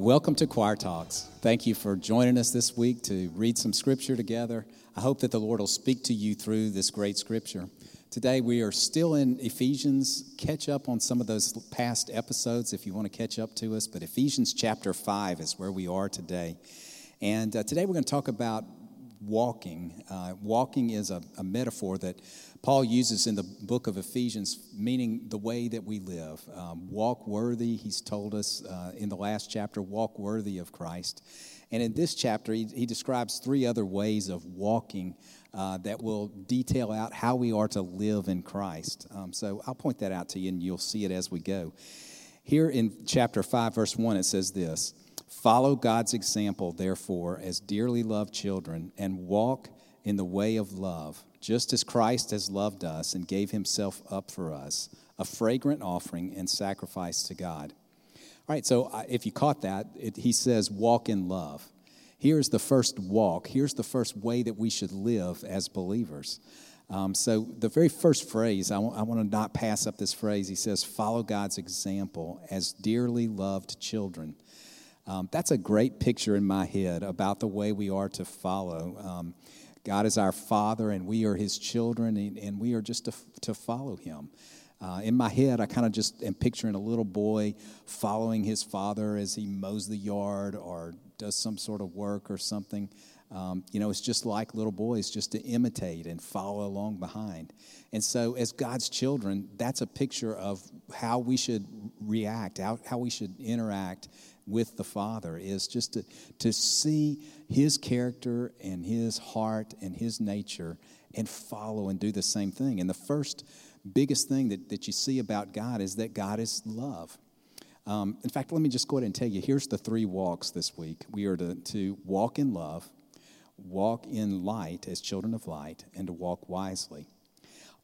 Welcome to Choir Talks. Thank you for joining us this week to read some scripture together. I hope that the Lord will speak to you through this great scripture. Today we are still in Ephesians. Catch up on some of those past episodes if you want to catch up to us. But Ephesians chapter 5 is where we are today. And uh, today we're going to talk about walking. Uh, walking is a, a metaphor that Paul uses in the book of Ephesians, meaning the way that we live. Um, walk worthy, he's told us uh, in the last chapter, walk worthy of Christ. And in this chapter, he, he describes three other ways of walking uh, that will detail out how we are to live in Christ. Um, so I'll point that out to you and you'll see it as we go. Here in chapter 5, verse 1, it says this Follow God's example, therefore, as dearly loved children, and walk in the way of love just as Christ has loved us and gave himself up for us, a fragrant offering and sacrifice to God. All right, so if you caught that, it, he says, walk in love. Here's the first walk. Here's the first way that we should live as believers. Um, so, the very first phrase, I, w- I want to not pass up this phrase. He says, Follow God's example as dearly loved children. Um, that's a great picture in my head about the way we are to follow. Um, God is our Father, and we are His children, and, and we are just to, to follow Him. Uh, in my head, I kind of just am picturing a little boy following his father as he mows the yard or does some sort of work or something. Um, you know, it's just like little boys, just to imitate and follow along behind. And so, as God's children, that's a picture of how we should react, how, how we should interact with the Father is just to, to see His character and His heart and His nature and follow and do the same thing. And the first biggest thing that, that you see about God is that God is love. Um, in fact, let me just go ahead and tell you here's the three walks this week. We are to, to walk in love, walk in light as children of light, and to walk wisely.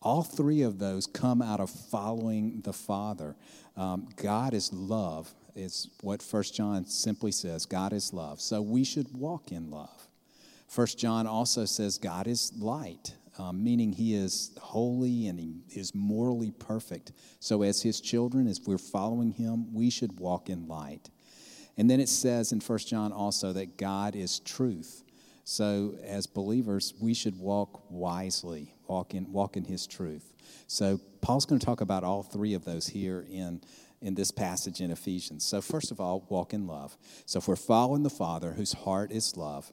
All three of those come out of following the Father. Um, God is love, is what First John simply says God is love. So we should walk in love. First John also says God is light, um, meaning he is holy and he is morally perfect. So as his children, as we're following him, we should walk in light. And then it says in First John also that God is truth. So as believers, we should walk wisely, walk in, walk in his truth. So Paul's going to talk about all three of those here in in this passage in Ephesians. So, first of all, walk in love. So, if we're following the Father, whose heart is love,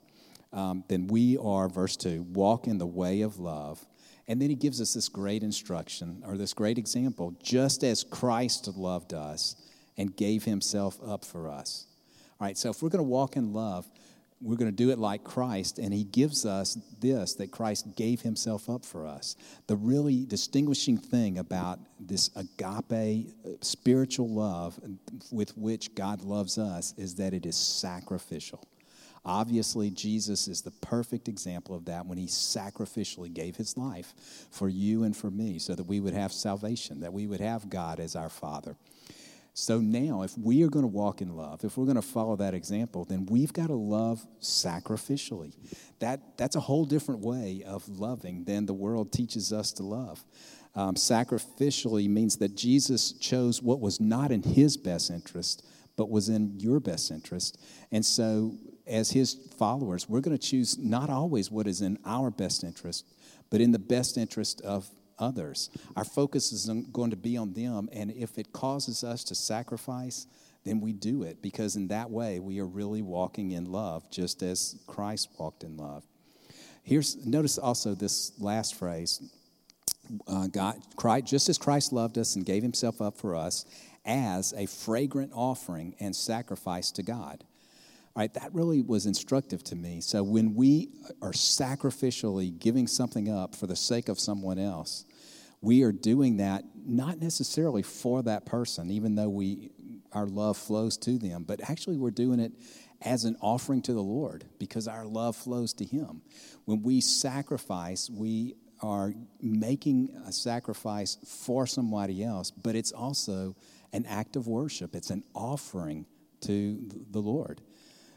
um, then we are, verse 2, walk in the way of love. And then he gives us this great instruction or this great example just as Christ loved us and gave himself up for us. All right, so if we're going to walk in love, we're going to do it like Christ, and He gives us this that Christ gave Himself up for us. The really distinguishing thing about this agape uh, spiritual love with which God loves us is that it is sacrificial. Obviously, Jesus is the perfect example of that when he sacrificially gave his life for you and for me so that we would have salvation, that we would have God as our Father. So now, if we are going to walk in love, if we're going to follow that example, then we've got to love sacrificially. That, that's a whole different way of loving than the world teaches us to love. Um, sacrificially means that Jesus chose what was not in his best interest, but was in your best interest. And so, as his followers, we're going to choose not always what is in our best interest, but in the best interest of others. Our focus is going to be on them, and if it causes us to sacrifice, then we do it because in that way we are really walking in love, just as Christ walked in love. Here's notice also this last phrase: uh, God, Christ, just as Christ loved us and gave Himself up for us as a fragrant offering and sacrifice to God. Right, that really was instructive to me. So when we are sacrificially giving something up for the sake of someone else, we are doing that not necessarily for that person, even though we our love flows to them, but actually we're doing it as an offering to the Lord because our love flows to Him. When we sacrifice, we are making a sacrifice for somebody else, but it's also an act of worship. It's an offering to the Lord.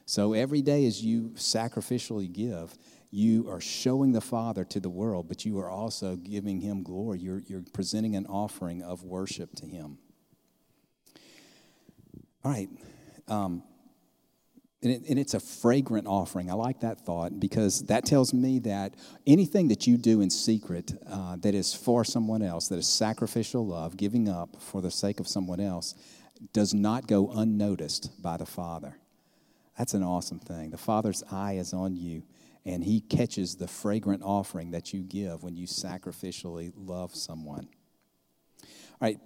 So every day as you sacrificially give, you are showing the Father to the world, but you are also giving Him glory. You're, you're presenting an offering of worship to Him. All right. Um, and, it, and, it's a fragrant offering. I like that thought because that tells me that anything that you do in secret uh, that is for someone else, that is sacrificial love, giving up for the sake of someone else, does not go unnoticed by the Father. That's an awesome thing. The Father's eye is on you, and He catches the fragrant offering that you give when you sacrificially love someone. All right,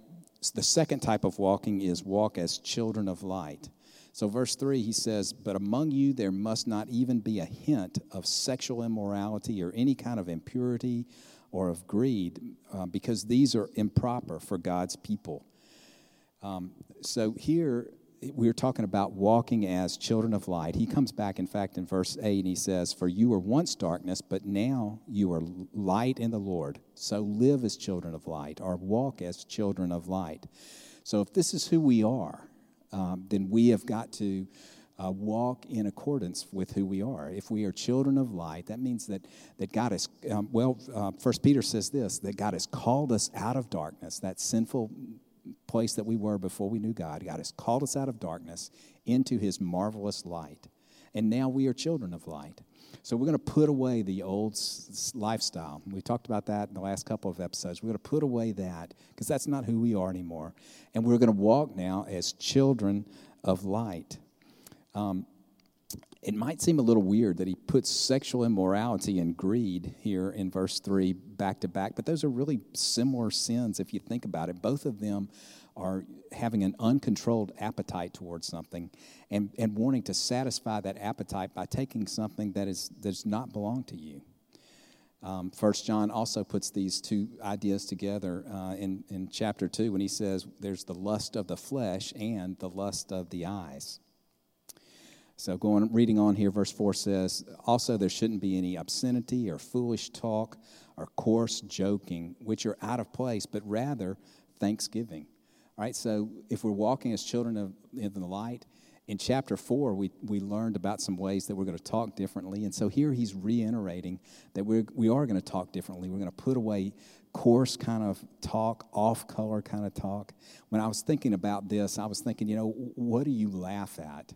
the second type of walking is walk as children of light. So, verse 3, he says, But among you there must not even be a hint of sexual immorality or any kind of impurity or of greed, uh, because these are improper for God's people. Um, so, here we're talking about walking as children of light. He comes back, in fact, in verse 8, and he says, For you were once darkness, but now you are light in the Lord. So live as children of light, or walk as children of light. So, if this is who we are, um, then we have got to uh, walk in accordance with who we are. If we are children of light, that means that, that God has, um, well, uh, First Peter says this, that God has called us out of darkness, that sinful place that we were before we knew God. God has called us out of darkness into his marvelous light. And now we are children of light. So we're going to put away the old lifestyle. We talked about that in the last couple of episodes. We're going to put away that because that's not who we are anymore. And we're going to walk now as children of light. Um, it might seem a little weird that he puts sexual immorality and greed here in verse 3 back to back, but those are really similar sins if you think about it. Both of them are having an uncontrolled appetite towards something and, and wanting to satisfy that appetite by taking something that is does not belong to you. Um, First John also puts these two ideas together uh, in, in chapter 2 when he says there's the lust of the flesh and the lust of the eyes. So, going reading on here, verse 4 says, Also, there shouldn't be any obscenity or foolish talk or coarse joking, which are out of place, but rather thanksgiving. Right, so if we're walking as children of in the light, in chapter four, we, we learned about some ways that we're going to talk differently. And so here he's reiterating that we're, we are going to talk differently. We're going to put away coarse kind of talk, off color kind of talk. When I was thinking about this, I was thinking, you know, what do you laugh at?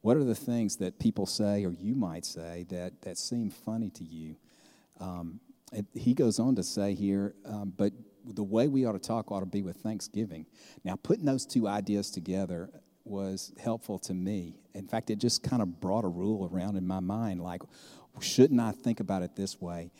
What are the things that people say or you might say that, that seem funny to you? Um, he goes on to say here, um, but the way we ought to talk ought to be with thanksgiving. Now, putting those two ideas together was helpful to me. In fact, it just kind of brought a rule around in my mind like, shouldn't I think about it this way?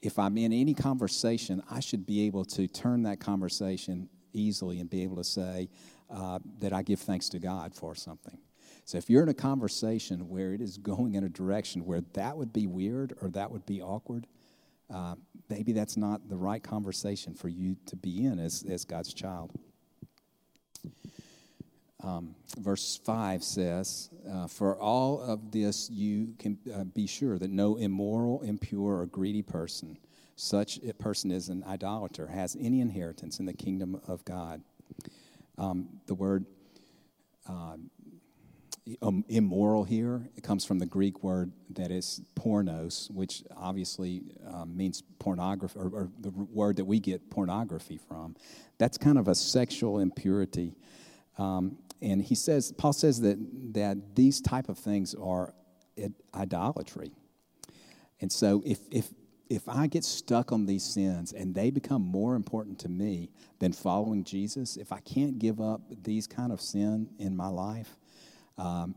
If I'm in any conversation, I should be able to turn that conversation easily and be able to say uh, that I give thanks to God for something. So if you're in a conversation where it is going in a direction where that would be weird or that would be awkward, uh, maybe that's not the right conversation for you to be in as, as God's child. Um, verse 5 says, uh, For all of this you can uh, be sure that no immoral, impure, or greedy person, such a person is an idolater, has any inheritance in the kingdom of God. Um, the word uh, immoral here. It comes from the Greek word that is pornos, which obviously um, means pornography, or, or, the word that we get pornography from. That's kind of a sexual impurity. Um, and he says, Paul says that, that these type of things are idolatry. And so if, if, if I get stuck on these sins and they become more important to me than following Jesus, if I can't give up these kind of sin in my life, um,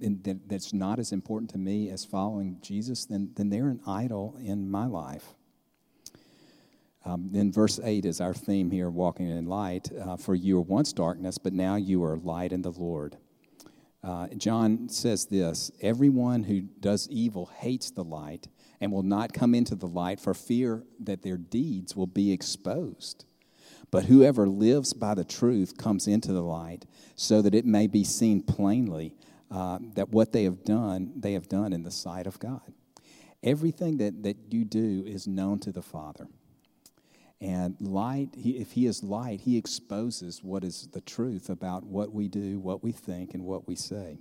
and that, that's not as important to me as following Jesus, then, then they're an idol in my life. Um, then verse 8 is our theme here, walking in light. Uh, For you were once darkness, but now you are light in the Lord. Uh, John says this Everyone who does evil hates the light and will not come into the light for fear that their deeds will be exposed. But whoever lives by the truth comes into the light so that it may be seen plainly uh, that what they have done, they have done in the sight of God. Everything that, that you do is known to the Father. And light, he, if He is light, He exposes what is the truth about what we do, what we think, and what we say.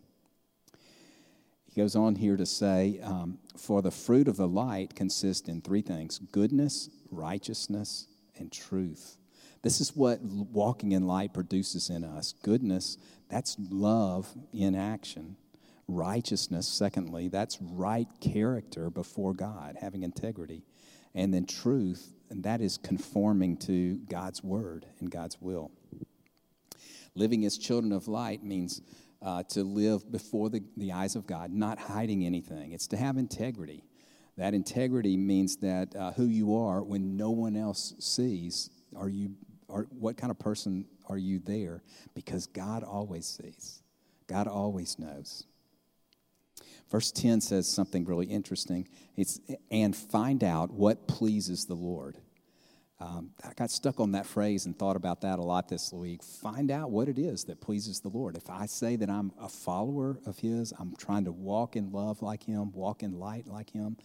He goes on here to say, um, For the fruit of the light consists in three things goodness, righteousness, and truth. This is what walking in light produces in us goodness, that's love in action. righteousness, secondly, that's right character before God, having integrity. And then truth, and that is conforming to God's word and God's will. Living as children of light means uh, to live before the, the eyes of God, not hiding anything. It's to have integrity. That integrity means that uh, who you are when no one else sees, are you, are, what kind of person are you there? Because God always sees, God always knows. Verse 10 says something really interesting. It's, and find out what pleases the Lord. Um, I got stuck on that phrase and thought about that a lot this week. Find out what it is that pleases the Lord. If I say that I'm a follower of His, I'm trying to walk in love like Him, walk in light like Him,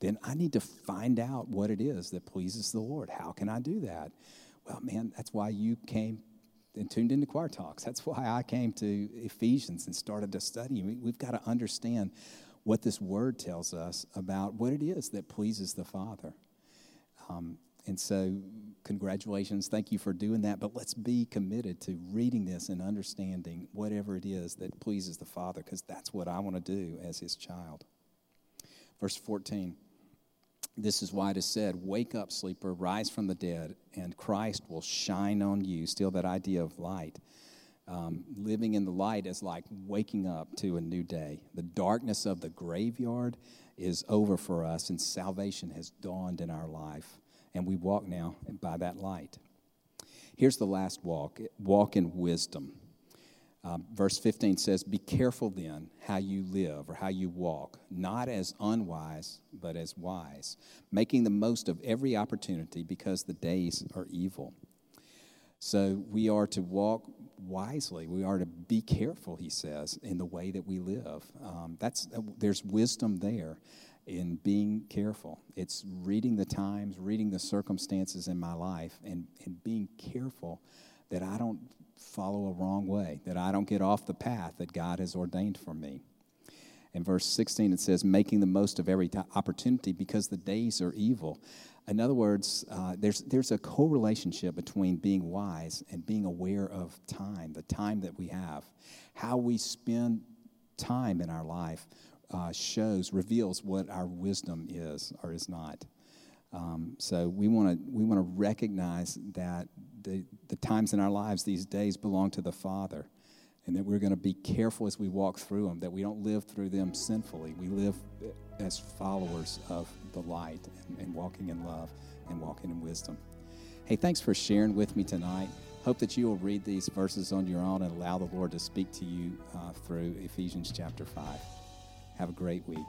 then I need to find out what it is that pleases the Lord. How can I do that? Well, man, that's why you came and tuned into Choir Talks. That's why I came to Ephesians and started to study. We've got to understand what this word tells us about what it is that pleases the Father. Um, and so, congratulations. Thank you for doing that. But let's be committed to reading this and understanding whatever it is that pleases the Father, because that's what I want to do as His child. Verse 14 This is why it is said, Wake up, sleeper, rise from the dead, and Christ will shine on you. Still, that idea of light. Um, living in the light is like waking up to a new day. The darkness of the graveyard is over for us, and salvation has dawned in our life and we walk now by that light. Here's the last walk walk in wisdom. Um, verse 15 says, Be careful then how you live or how you walk, not as unwise, but as wise, making the most of every opportunity because the days are evil. So we are to walk wisely. We are to be careful, he says, in the way that we live. Um, that's, there's wisdom there in being careful. It's reading the times, reading the circumstances in my life, and, and being careful that I don't follow a wrong way, that I don't get off the path that God has ordained for me. In verse 16, it says, making the most of every t- opportunity because the days are evil. In other words, uh, there's, there's a co-relationship between being wise and being aware of time, the time that we have, how we spend time in our life uh, shows, reveals what our wisdom is or is not. Um, so we want to we want to recognize that the, the times in our lives these days belong to the Father, and that we're going to be careful as we walk through them. That we don't live through them sinfully. We live as followers of the light and, and walking in love and walking in wisdom. Hey, thanks for sharing with me tonight. Hope that you will read these verses on your own and allow the Lord to speak to you uh, through Ephesians chapter 5. Have a great week.